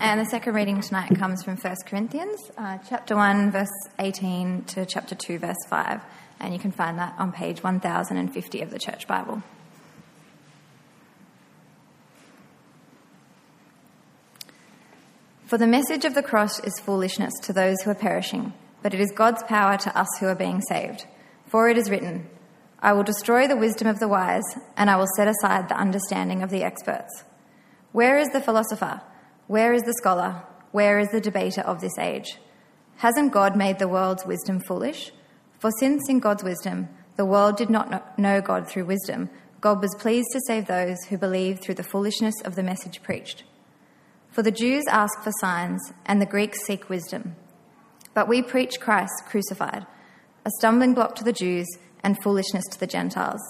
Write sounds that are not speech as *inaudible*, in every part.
And the second reading tonight comes from 1 Corinthians, uh, chapter 1, verse 18 to chapter 2, verse 5. And you can find that on page 1050 of the Church Bible. For the message of the cross is foolishness to those who are perishing, but it is God's power to us who are being saved. For it is written, I will destroy the wisdom of the wise, and I will set aside the understanding of the experts. Where is the philosopher? Where is the scholar? Where is the debater of this age? Hasn't God made the world's wisdom foolish? For since in God's wisdom the world did not know God through wisdom, God was pleased to save those who believe through the foolishness of the message preached. For the Jews ask for signs, and the Greeks seek wisdom. But we preach Christ crucified, a stumbling block to the Jews and foolishness to the Gentiles.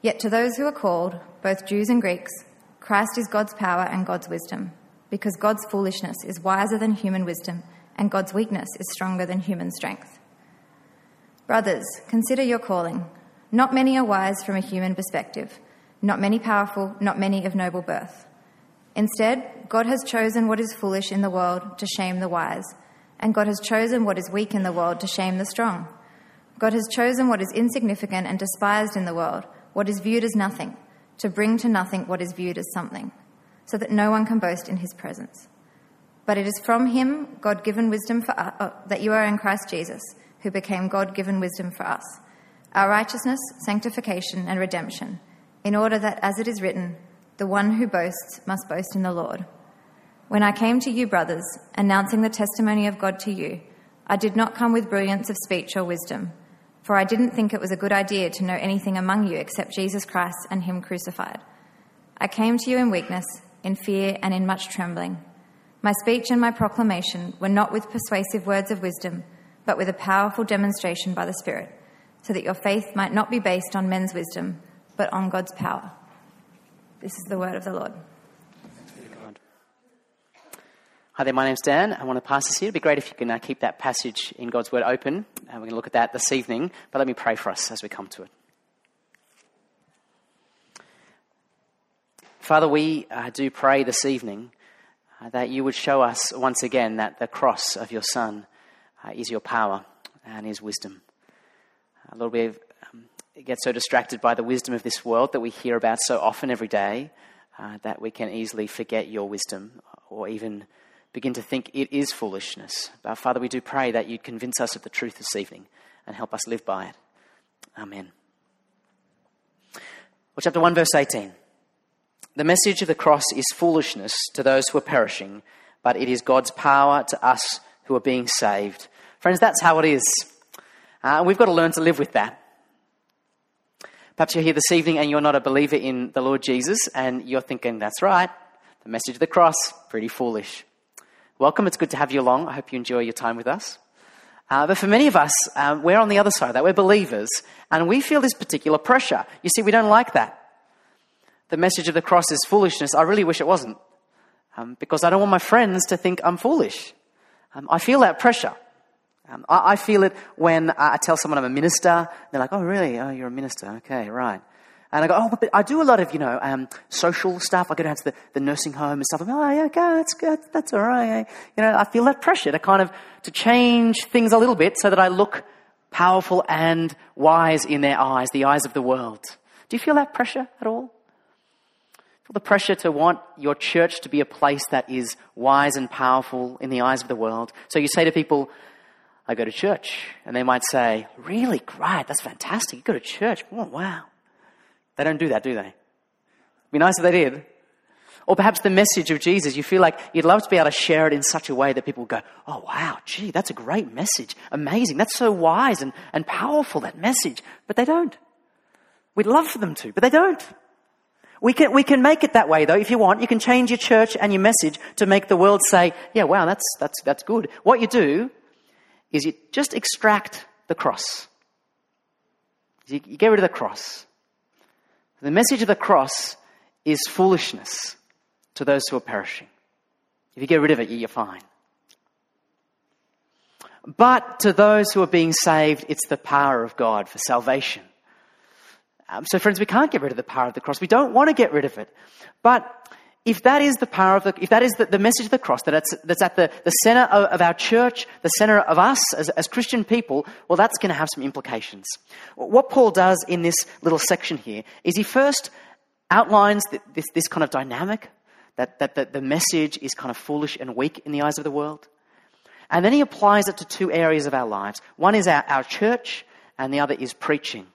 Yet to those who are called, both Jews and Greeks, Christ is God's power and God's wisdom because God's foolishness is wiser than human wisdom, and God's weakness is stronger than human strength. Brothers, consider your calling. Not many are wise from a human perspective, not many powerful, not many of noble birth. Instead, God has chosen what is foolish in the world to shame the wise, and God has chosen what is weak in the world to shame the strong. God has chosen what is insignificant and despised in the world, what is viewed as nothing, to bring to nothing what is viewed as something so that no one can boast in his presence. But it is from him, God given wisdom for us, uh, that you are in Christ Jesus, who became God given wisdom for us, our righteousness, sanctification, and redemption, in order that, as it is written, the one who boasts must boast in the Lord. When I came to you, brothers, announcing the testimony of God to you, I did not come with brilliance of speech or wisdom, for I didn't think it was a good idea to know anything among you except Jesus Christ and Him crucified. I came to you in weakness in fear, and in much trembling. My speech and my proclamation were not with persuasive words of wisdom, but with a powerful demonstration by the Spirit, so that your faith might not be based on men's wisdom, but on God's power. This is the word of the Lord. Hi there, my name's Dan. I want to pass this here. It'd be great if you can uh, keep that passage in God's Word open. Uh, we're going to look at that this evening, but let me pray for us as we come to it. Father, we uh, do pray this evening uh, that you would show us once again that the cross of your Son uh, is your power and is wisdom. Uh, Lord, we um, get so distracted by the wisdom of this world that we hear about so often every day uh, that we can easily forget your wisdom or even begin to think it is foolishness. But Father, we do pray that you'd convince us of the truth this evening and help us live by it. Amen. Well, chapter 1, verse 18. The message of the cross is foolishness to those who are perishing, but it is God's power to us who are being saved. Friends, that's how it is. Uh, we've got to learn to live with that. Perhaps you're here this evening and you're not a believer in the Lord Jesus, and you're thinking, that's right, the message of the cross, pretty foolish. Welcome, it's good to have you along. I hope you enjoy your time with us. Uh, but for many of us, um, we're on the other side of that. We're believers, and we feel this particular pressure. You see, we don't like that the message of the cross is foolishness, I really wish it wasn't. Um, because I don't want my friends to think I'm foolish. Um, I feel that pressure. Um, I, I, feel it when I tell someone I'm a minister. They're like, oh, really? Oh, you're a minister. Okay, right. And I go, oh, but I do a lot of, you know, um, social stuff. I go down to the, the nursing home and stuff. I'm, oh, yeah, okay, that's good. That's all right. You know, I feel that pressure to kind of, to change things a little bit so that I look powerful and wise in their eyes, the eyes of the world. Do you feel that pressure at all? Feel the pressure to want your church to be a place that is wise and powerful in the eyes of the world. So you say to people, I go to church. And they might say, Really? Great. That's fantastic. You go to church. Oh, wow. They don't do that, do they? It'd be nice if they did. Or perhaps the message of Jesus, you feel like you'd love to be able to share it in such a way that people go, Oh, wow, gee, that's a great message. Amazing. That's so wise and, and powerful, that message. But they don't. We'd love for them to, but they don't. We can, we can make it that way though, if you want. You can change your church and your message to make the world say, yeah, wow, that's, that's, that's good. What you do is you just extract the cross. You, you get rid of the cross. The message of the cross is foolishness to those who are perishing. If you get rid of it, you're fine. But to those who are being saved, it's the power of God for salvation. Um, so, friends, we can't get rid of the power of the cross. We don't want to get rid of it. But if that is the power of the, if that is the, the message of the cross, that that's at the, the center of, of our church, the center of us as, as Christian people, well, that's going to have some implications. What Paul does in this little section here is he first outlines this, this kind of dynamic that, that, that the message is kind of foolish and weak in the eyes of the world. And then he applies it to two areas of our lives. One is our, our church, and the other is preaching.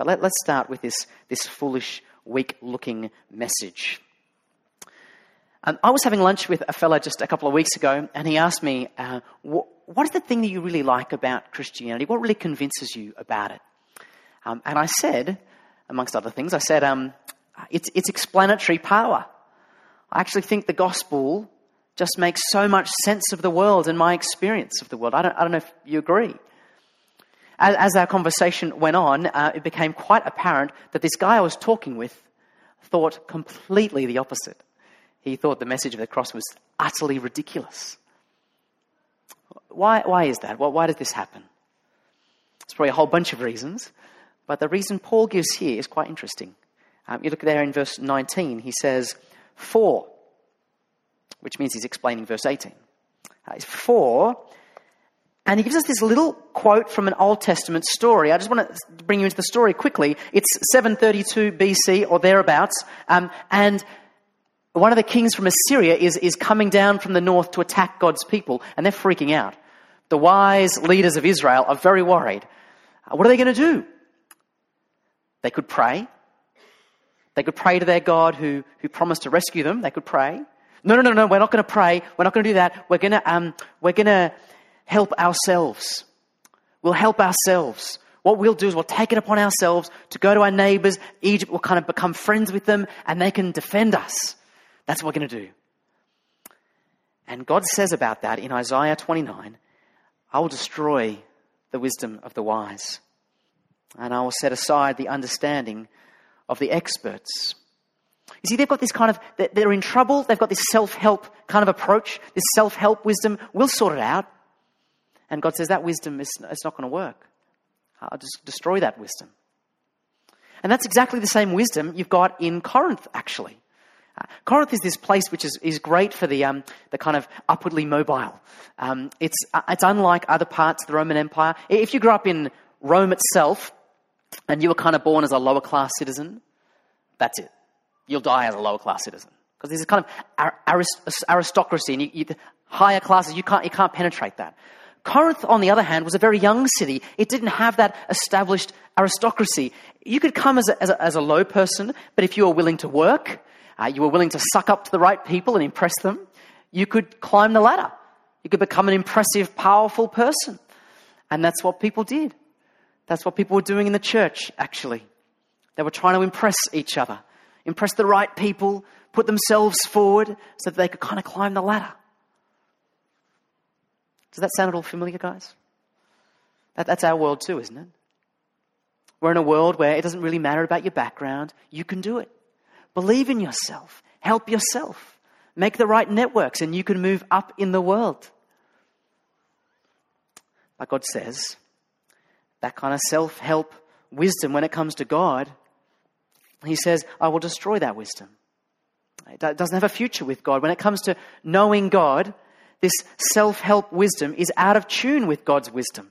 But let, us start with this, this foolish, weak looking message. Um, I was having lunch with a fellow just a couple of weeks ago, and he asked me, uh, what, what is the thing that you really like about Christianity? What really convinces you about it? Um, and I said, amongst other things, I said, um, it's, it's explanatory power. I actually think the gospel just makes so much sense of the world and my experience of the world. I don't, I don't know if you agree. As, our conversation went on, uh, it became quite apparent that this guy I was talking with thought completely the opposite. He thought the message of the cross was utterly ridiculous. Why, why is that? Well, why did this happen? It's probably a whole bunch of reasons, but the reason Paul gives here is quite interesting. Um, you look there in verse 19, he says, For, which means he's explaining verse 18. Uh, for, and he gives us this little quote from an Old Testament story. I just want to bring you into the story quickly. It's 732 BC or thereabouts, um, and one of the kings from Assyria is, is coming down from the north to attack God's people, and they're freaking out. The wise leaders of Israel are very worried. Uh, what are they going to do? They could pray. They could pray to their God who, who promised to rescue them. They could pray. No, no, no, no, we're not going to pray. We're not going to do that. We're going to, um, we're going to help ourselves. We'll help ourselves. What we'll do is we'll take it upon ourselves to go to our neighbors. Egypt will kind of become friends with them and they can defend us. That's what we're going to do. And God says about that in Isaiah 29 I will destroy the wisdom of the wise, and I will set aside the understanding of the experts. You see, they've got this kind of, they're in trouble. They've got this self help kind of approach, this self help wisdom. We'll sort it out. And God says that wisdom is it's not going to work. I'll just destroy that wisdom. And that's exactly the same wisdom you've got in Corinth, actually. Uh, Corinth is this place which is, is great for the, um, the kind of upwardly mobile. Um, it's, uh, it's unlike other parts of the Roman Empire. If you grew up in Rome itself and you were kind of born as a lower class citizen, that's it. You'll die as a lower class citizen. Because there's a kind of arist- aristocracy, and you, you, higher classes, you can't, you can't penetrate that. Corinth, on the other hand, was a very young city. It didn't have that established aristocracy. You could come as a, as a, as a low person, but if you were willing to work, uh, you were willing to suck up to the right people and impress them, you could climb the ladder. You could become an impressive, powerful person. And that's what people did. That's what people were doing in the church, actually. They were trying to impress each other, impress the right people, put themselves forward so that they could kind of climb the ladder. Does that sound at all familiar, guys? That, that's our world too, isn't it? We're in a world where it doesn't really matter about your background. You can do it. Believe in yourself. Help yourself. Make the right networks, and you can move up in the world. But God says that kind of self help wisdom, when it comes to God, He says, I will destroy that wisdom. It doesn't have a future with God. When it comes to knowing God, this self help wisdom is out of tune with God's wisdom.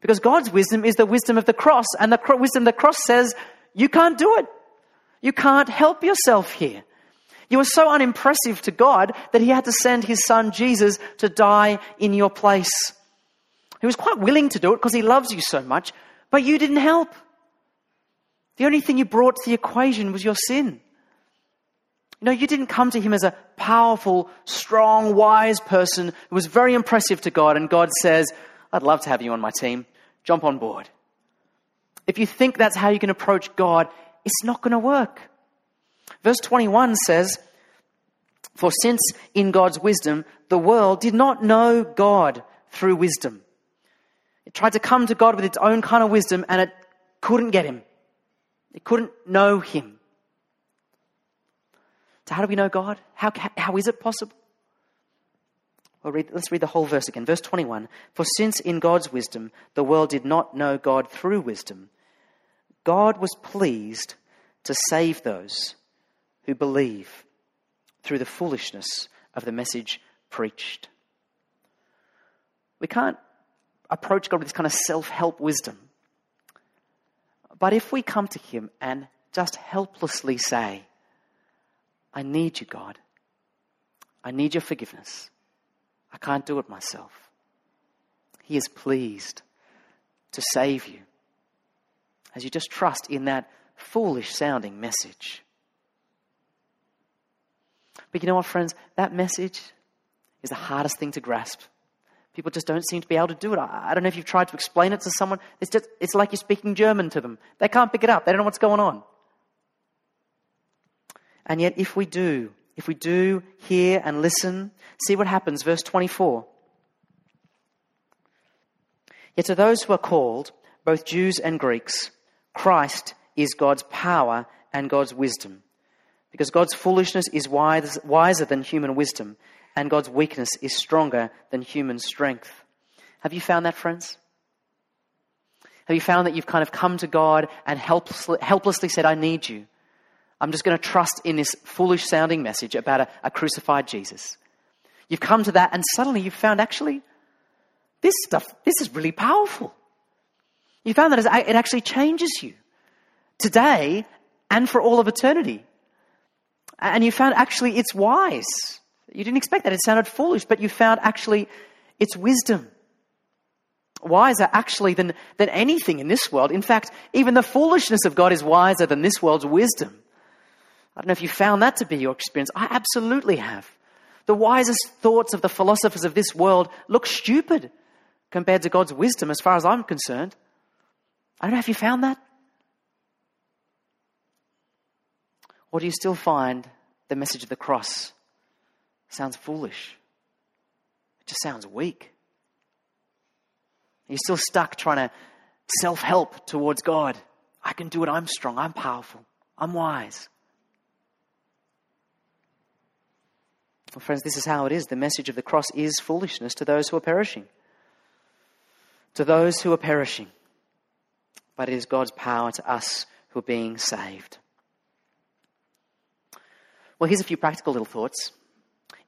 Because God's wisdom is the wisdom of the cross, and the wisdom of the cross says, You can't do it. You can't help yourself here. You were so unimpressive to God that He had to send His Son Jesus to die in your place. He was quite willing to do it because He loves you so much, but you didn't help. The only thing you brought to the equation was your sin. You know, you didn't come to Him as a powerful, strong, wise person who was very impressive to God, and God says, I'd love to have you on my team. Jump on board. If you think that's how you can approach God, it's not going to work. Verse 21 says, For since in God's wisdom the world did not know God through wisdom, it tried to come to God with its own kind of wisdom and it couldn't get him. It couldn't know him. So, how do we know God? How, how is it possible? Well, read, let's read the whole verse again. Verse 21 For since in God's wisdom the world did not know God through wisdom, God was pleased to save those who believe through the foolishness of the message preached. We can't approach God with this kind of self help wisdom. But if we come to Him and just helplessly say, I need you, God. I need your forgiveness. I can't do it myself. He is pleased to save you as you just trust in that foolish sounding message. But you know what, friends? That message is the hardest thing to grasp. People just don't seem to be able to do it. I, don't know if you've tried to explain it to someone. It's, just, it's like you're speaking German to them. They can't pick it up, they don't know what's going on. And yet, if we do, if we do hear and listen, see what happens. Verse 24. Yet to those who are called, both Jews and Greeks, Christ is God's power and God's wisdom. Because God's foolishness is wise, wiser than human wisdom, and God's weakness is stronger than human strength. Have you found that, friends? Have you found that you've kind of come to God and helplessly, helplessly said, I need you? I'm just going to trust in this foolish sounding message about a, a crucified Jesus. You've come to that, and suddenly you've found actually, this stuff, this is really powerful. You found that it actually changes you today and for all of eternity. And you found actually it's wise. You didn't expect that. It sounded foolish, but you found actually it's wisdom. Wiser actually than, than anything in this world. In fact, even the foolishness of God is wiser than this world's wisdom. I don't know if you found that to be your experience. I absolutely have. The wisest thoughts of the philosophers of this world look stupid compared to God's wisdom as far as I'm concerned. I don't know if you found that. Or do you still find the message of the cross sounds foolish? It just sounds weak. You're still stuck trying to self help towards God. I can do it. I'm strong. I'm powerful. I'm wise. Friends, this is how it is. The message of the cross is foolishness to those who are perishing. To those who are perishing. But it is God's power to us who are being saved. Well, here's a few practical little thoughts.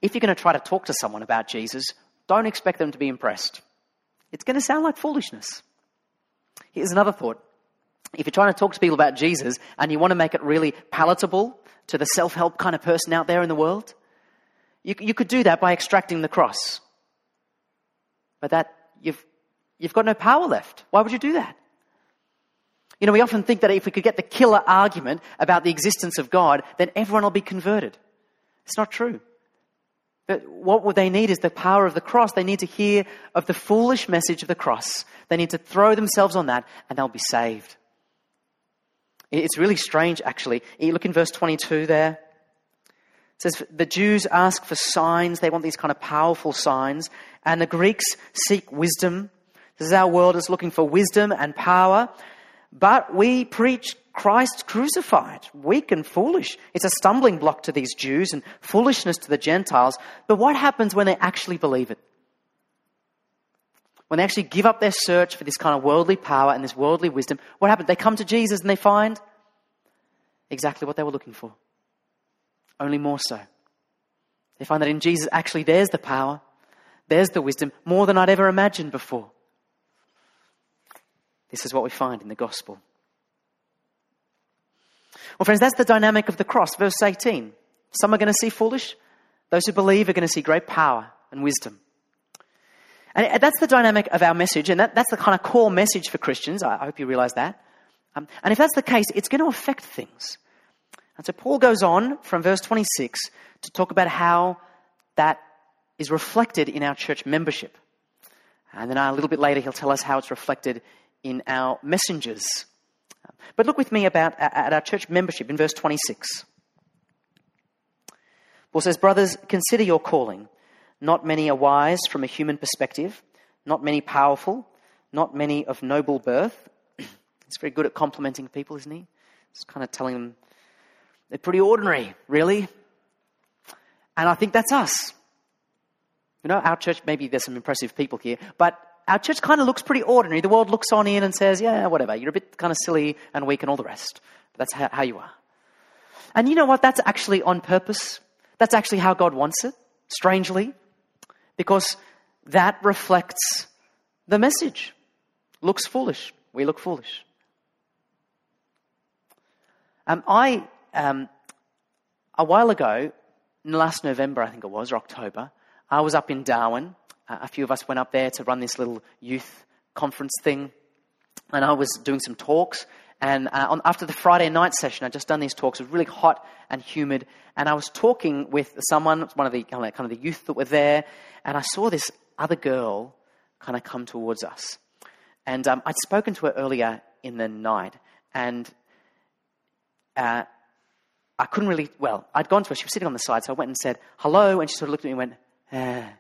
If you're going to try to talk to someone about Jesus, don't expect them to be impressed. It's going to sound like foolishness. Here's another thought. If you're trying to talk to people about Jesus and you want to make it really palatable to the self help kind of person out there in the world, you, you could do that by extracting the cross. But that, you've, you've got no power left. Why would you do that? You know, we often think that if we could get the killer argument about the existence of God, then everyone will be converted. It's not true. But what they need is the power of the cross. They need to hear of the foolish message of the cross. They need to throw themselves on that and they'll be saved. It's really strange, actually. You look in verse 22 there. It says the Jews ask for signs. They want these kind of powerful signs. And the Greeks seek wisdom. This is our world is looking for wisdom and power. But we preach Christ crucified, weak and foolish. It's a stumbling block to these Jews and foolishness to the Gentiles. But what happens when they actually believe it? When they actually give up their search for this kind of worldly power and this worldly wisdom, what happens? They come to Jesus and they find exactly what they were looking for only more so. They find that in Jesus, actually, there's the power, there's the wisdom, more than I'd ever imagined before. This is what we find in the gospel. Well, friends, that's the dynamic of the cross. Verse 18. Some are going to see foolish, those who believe are going to see great power and wisdom. And that's the dynamic of our message, and that, that's the kind of core message for Christians. I, hope you realize that. Um, and if that's the case, it's going to affect things. And so Paul goes on from verse 26 to talk about how that is reflected in our church membership. And then a little bit later, he'll tell us how it's reflected in our messengers. But look with me about at our church membership in verse 26. Paul says, Brothers, consider your calling. Not many are wise from a human perspective, not many powerful, not many of noble birth. *clears throat* He's very good at complimenting people, isn't he? He's kind of telling them they're pretty ordinary, really. And I think that's us. You know, our church, maybe there's some impressive people here, but our church kind of looks pretty ordinary. The world looks on in and says, yeah, whatever, you're a bit kind of silly and weak and all the rest. That's how, how you are. And you know what? That's actually on purpose. That's actually how God wants it, strangely, because that reflects the message. Looks foolish. We look foolish. Um, I, um, a while ago, last November, I think it was, or October, I was up in Darwin. Uh, a few of us went up there to run this little youth conference thing. And I was doing some talks. And uh, on, after the Friday night session, I'd just done these talks. It was really hot and humid. And I was talking with someone, one of the kind of the youth that were there. And I saw this other girl kind of come towards us. And um, I'd spoken to her earlier in the night. And uh, I couldn't really, well, I'd gone to her. She was sitting on the side. So I went and said, hello. And she sort of looked at me and went, eh. And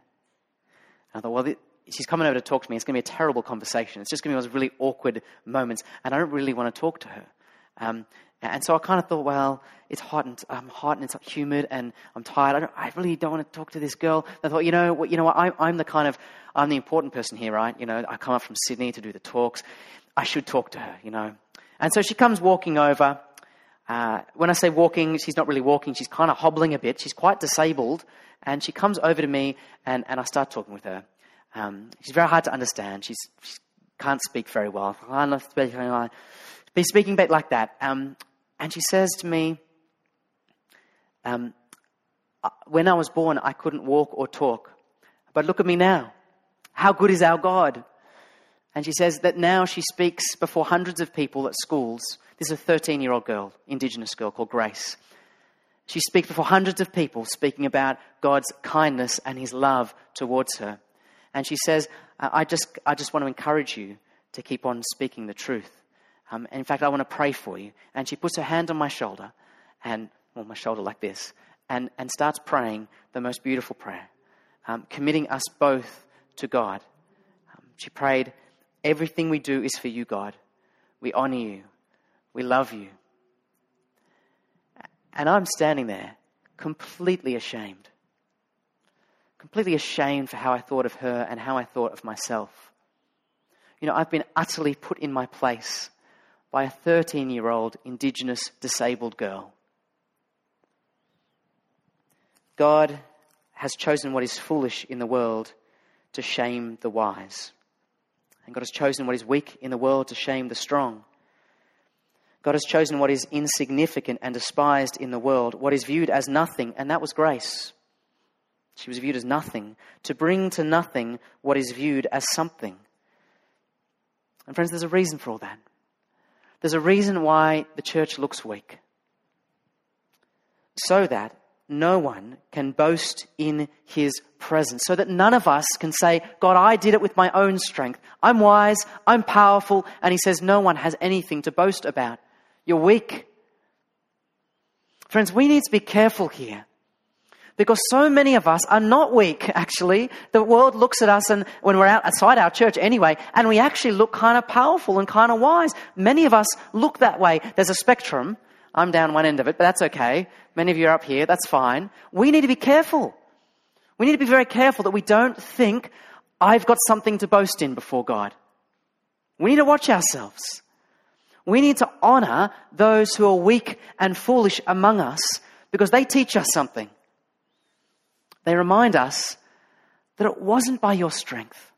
I thought, well, she's coming over to talk to me. It's going to be a terrible conversation. It's just going to be one of those really awkward moments, and I don't really want to talk to her. Um, and so I kind of thought, well, it's hot and I'm hot and it's humid and I'm tired. I, I really don't want to talk to this girl. And I thought, you know, what, you know what? I, I'm the kind of, I'm the important person here, right? You know, I come up from Sydney to do the talks. I should talk to her, you know. And so she comes walking over. Uh, when I say walking, she's not really walking. She's kind of hobbling a bit. She's quite disabled. And she comes over to me and, and I start talking with her. Um, she's very hard to understand. She's, she can't speak very well. Be speaking a bit like that. Um, and she says to me, um, uh, When I was born, I couldn't walk or talk. But look at me now. How good is our God? And she says that now she speaks before hundreds of people at schools. This is a 13 year old girl, Indigenous girl called Grace. She speaks before hundreds of people, speaking about God's kindness and His love towards her. And she says, I just, I just want to encourage you to keep on speaking the truth. Um, in fact, I want to pray for you. And she puts her hand on my shoulder, and, well, my shoulder like this, and, and starts praying the most beautiful prayer, um, committing us both to God. Um, she prayed, Everything we do is for you, God. We honor you. We love you. And I'm standing there completely ashamed completely ashamed for how I thought of her and how I thought of myself. You know, I've been utterly put in my place by a 13 year old Indigenous disabled girl. God has chosen what is foolish in the world to shame the wise. And God has chosen what is weak in the world to shame the strong. God has chosen what is insignificant and despised in the world, what is viewed as nothing, and that was grace. She was viewed as nothing, to bring to nothing what is viewed as something. And friends, there's a reason for all that. There's a reason why the church looks weak. So that no one can boast in his presence. So that none of us can say, God, I did it with my own strength. I'm wise, I'm powerful. And he says, no one has anything to boast about. You're weak. Friends, we need to be careful here because so many of us are not weak, *laughs* actually. The world looks at us and when we're outside our church anyway, and we actually look kind of powerful and kind of wise. Many of us look that way. There's a spectrum. I'm down one end of it, but that's okay. Many of you are up here. That's fine. We need to be careful. We need to be very careful that we don't think I've got something to boast in before God. We need to watch ourselves. We need to honor those who are weak and foolish among us because they teach us something. They remind us that it wasn't by your strength,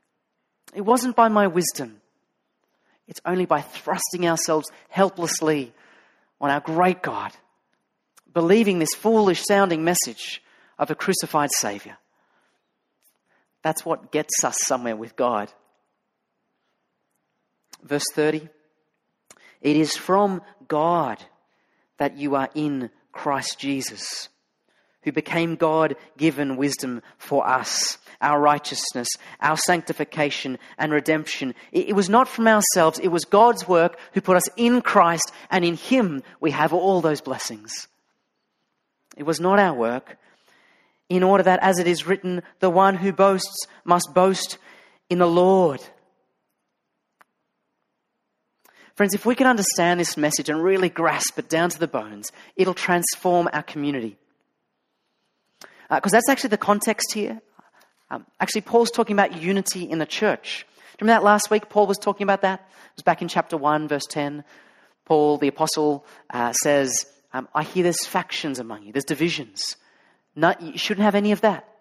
it wasn't by my wisdom. It's only by thrusting ourselves helplessly on our great God, believing this foolish sounding message of a crucified Savior. That's what gets us somewhere with God. Verse 30 It is from God that you are in Christ Jesus who became God given wisdom for us, our righteousness, our sanctification and redemption. It, was not from ourselves, it was God's work who put us in Christ, and in Him we have all those blessings. It was not our work, in order that, as it is written, the one who boasts must boast in the Lord. Friends, if we can understand this message and really grasp it down to the bones, it'll transform our community because uh, that's actually the context here. Um, actually, Paul's talking about unity in the church. Remember that last week? Paul was talking about that. It was back in chapter 1, verse 10. Paul, the apostle, uh, says um, I hear there's factions among you, there's divisions. You shouldn't have any of that.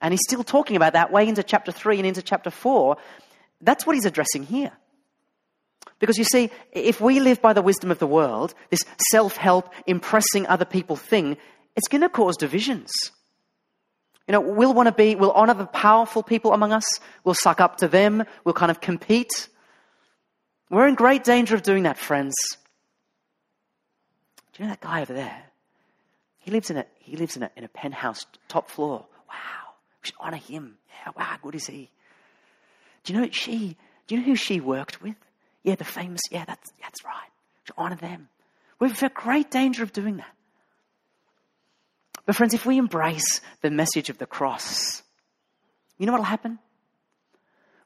And he's still talking about that way into chapter 3 and into chapter 4. That's what he's addressing here. Because you see, if we live by the wisdom of the world, this self help, impressing other people thing, it's going to cause divisions. You know, we'll want to be, we'll honor the powerful people among us, we'll suck up to them, we'll kind of compete. We're in great danger of doing that, friends. Do you know that guy over there? He lives in a, he lives in a, in a penthouse, top floor. Wow. We should honor him. Yeah, wow, good is he. Do you know she, do you know who she worked with? Yeah, the famous, yeah, that's, that's right. Should honor them. We're in great danger of doing that. But friends, if we embrace the message of the cross, you know what will happen?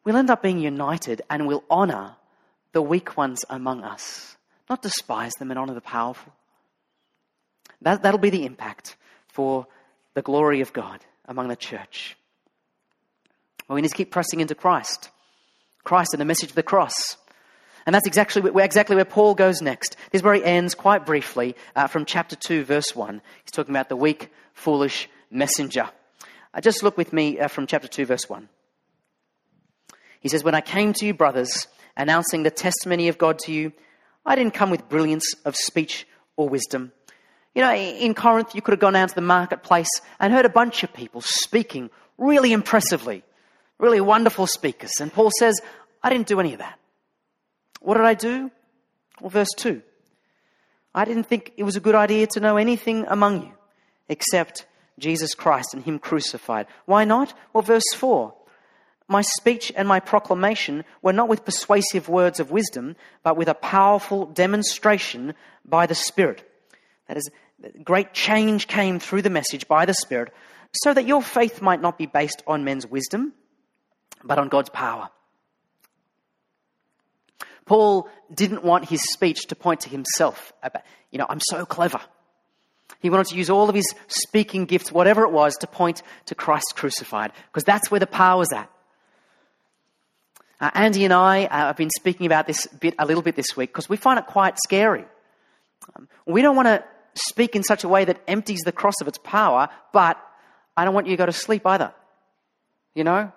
We'll end up being united and we'll honor the weak ones among us, not despise them and honor the powerful. That, that'll be the impact for the glory of God among the church. Well, we need to keep pressing into Christ. Christ and the message of the cross. And that's exactly where, exactly where Paul goes next. This is where he ends quite briefly uh, from chapter 2, verse 1. He's talking about the weak, foolish messenger. Uh, just look with me uh, from chapter 2, verse 1. He says, When I came to you, brothers, announcing the testimony of God to you, I didn't come with brilliance of speech or wisdom you know, in Corinth, you could have gone down to the marketplace and heard a bunch of people speaking really impressively, really wonderful speakers. And Paul says, I didn't do any of that. What did I do? Well, verse 2. I didn't think it was a good idea to know anything among you except Jesus Christ and Him crucified. Why not? Well, verse 4. My speech and my proclamation were not with persuasive words of wisdom, but with a powerful demonstration by the Spirit. That is, great change came through the message by the Spirit, so that your faith might not be based on men's wisdom, but on God's power. Paul didn't want his speech to point to himself about, you know, I'm so clever. He wanted to use all of his speaking gifts, whatever it was, to point to Christ crucified, because that's where the power's at. Uh, Andy and I uh, have been speaking about this bit a little bit this week because we find it quite scary. Um, we don't want to speak in such a way that empties the cross of its power, but I don't want you to go to sleep either. You know?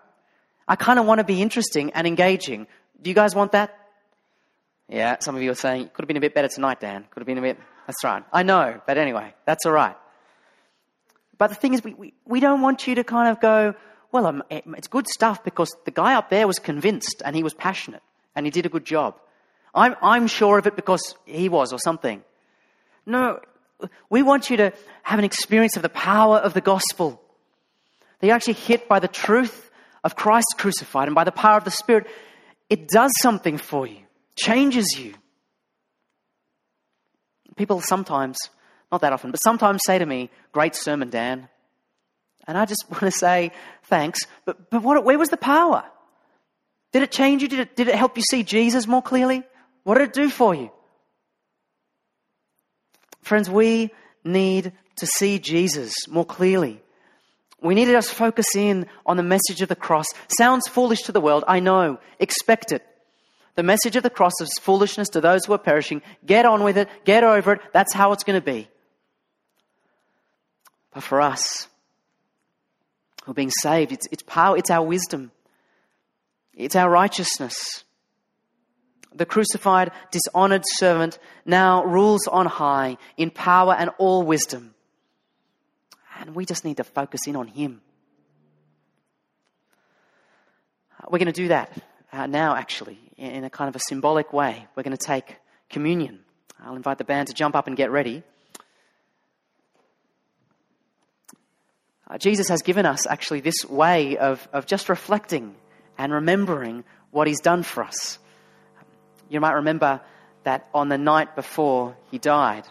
I kind of want to be interesting and engaging. Do you guys want that? Yeah, some of you are saying, could have been a bit better tonight, Dan. Could have been a bit. That's right. I know, but anyway, that's all right. But the thing is, we, we, we don't want you to kind of go, well, um, it's good stuff because the guy up there was convinced and he was passionate and he did a good job. I'm, I'm sure of it because he was or something. No, we want you to have an experience of the power of the gospel. That you're actually hit by the truth of Christ crucified and by the power of the Spirit. It does something for you, changes you. People sometimes, not that often, but sometimes say to me, Great sermon, Dan. And I just *laughs* want to say thanks, but, but what, where was the power? Did it change you? Did it, did it help you see Jesus more clearly? What did it do for you? Friends, we need to see Jesus more clearly. We need to just focus in on the message of the cross. Sounds foolish to the world, I know. Expect it. The message of the cross is foolishness to those who are perishing. Get on with it, get over it. That's how it's going to be. But for us, who are being saved, it's, it's power, it's our wisdom, it's our righteousness the crucified, dishonored servant, now rules on high in power and all wisdom. And we just need to focus in on him. We're going to do that uh, now, actually, in a kind of a symbolic way. We're going to take communion. I'll invite the band to jump up and get ready. Uh, Jesus has given us actually this way of, of just reflecting and remembering what he's done for us. You might remember that on the night before he died,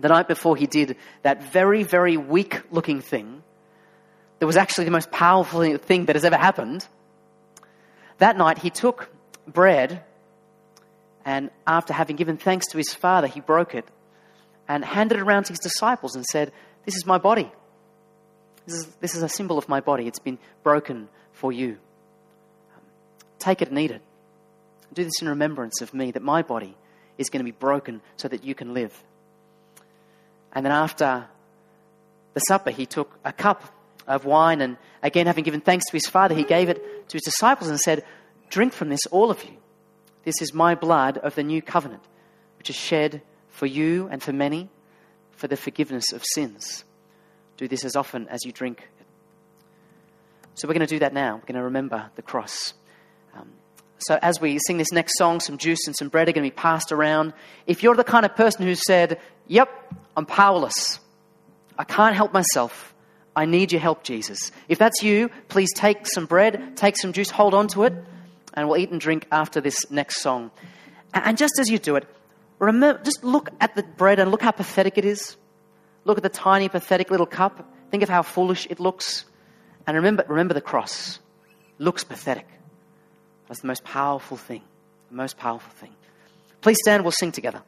the night before he did that very, very weak looking thing, that was actually the most powerful thing that has ever happened. That night he took bread and after having given thanks to his father, he broke it and handed it around to his disciples and said, This is my body. This is, this is a symbol of my body. It's been broken for you. Take it and eat it. Do this in remembrance of me, that my body is going to be broken so that you can live. And then after the supper, he took a cup of wine, and again, having given thanks to his Father, he gave it to his disciples and said, Drink from this, all of you. This is my blood of the new covenant, which is shed for you and for many for the forgiveness of sins. Do this as often as you drink. So we're going to do that now. We're going to remember the cross. Um, so as we sing this next song, some juice and some bread are going to be passed around. If you're the kind of person who said, Yep, I'm powerless, I can't help myself. I need your help, Jesus. If that's you, please take some bread, take some juice, hold on to it, and we'll eat and drink after this next song. And just as you do it, remember, just look at the bread and look how pathetic it is. Look at the tiny, pathetic little cup. Think of how foolish it looks. And remember, remember the cross. looks pathetic. That's the most powerful thing. The most powerful thing. Please stand, we'll sing together.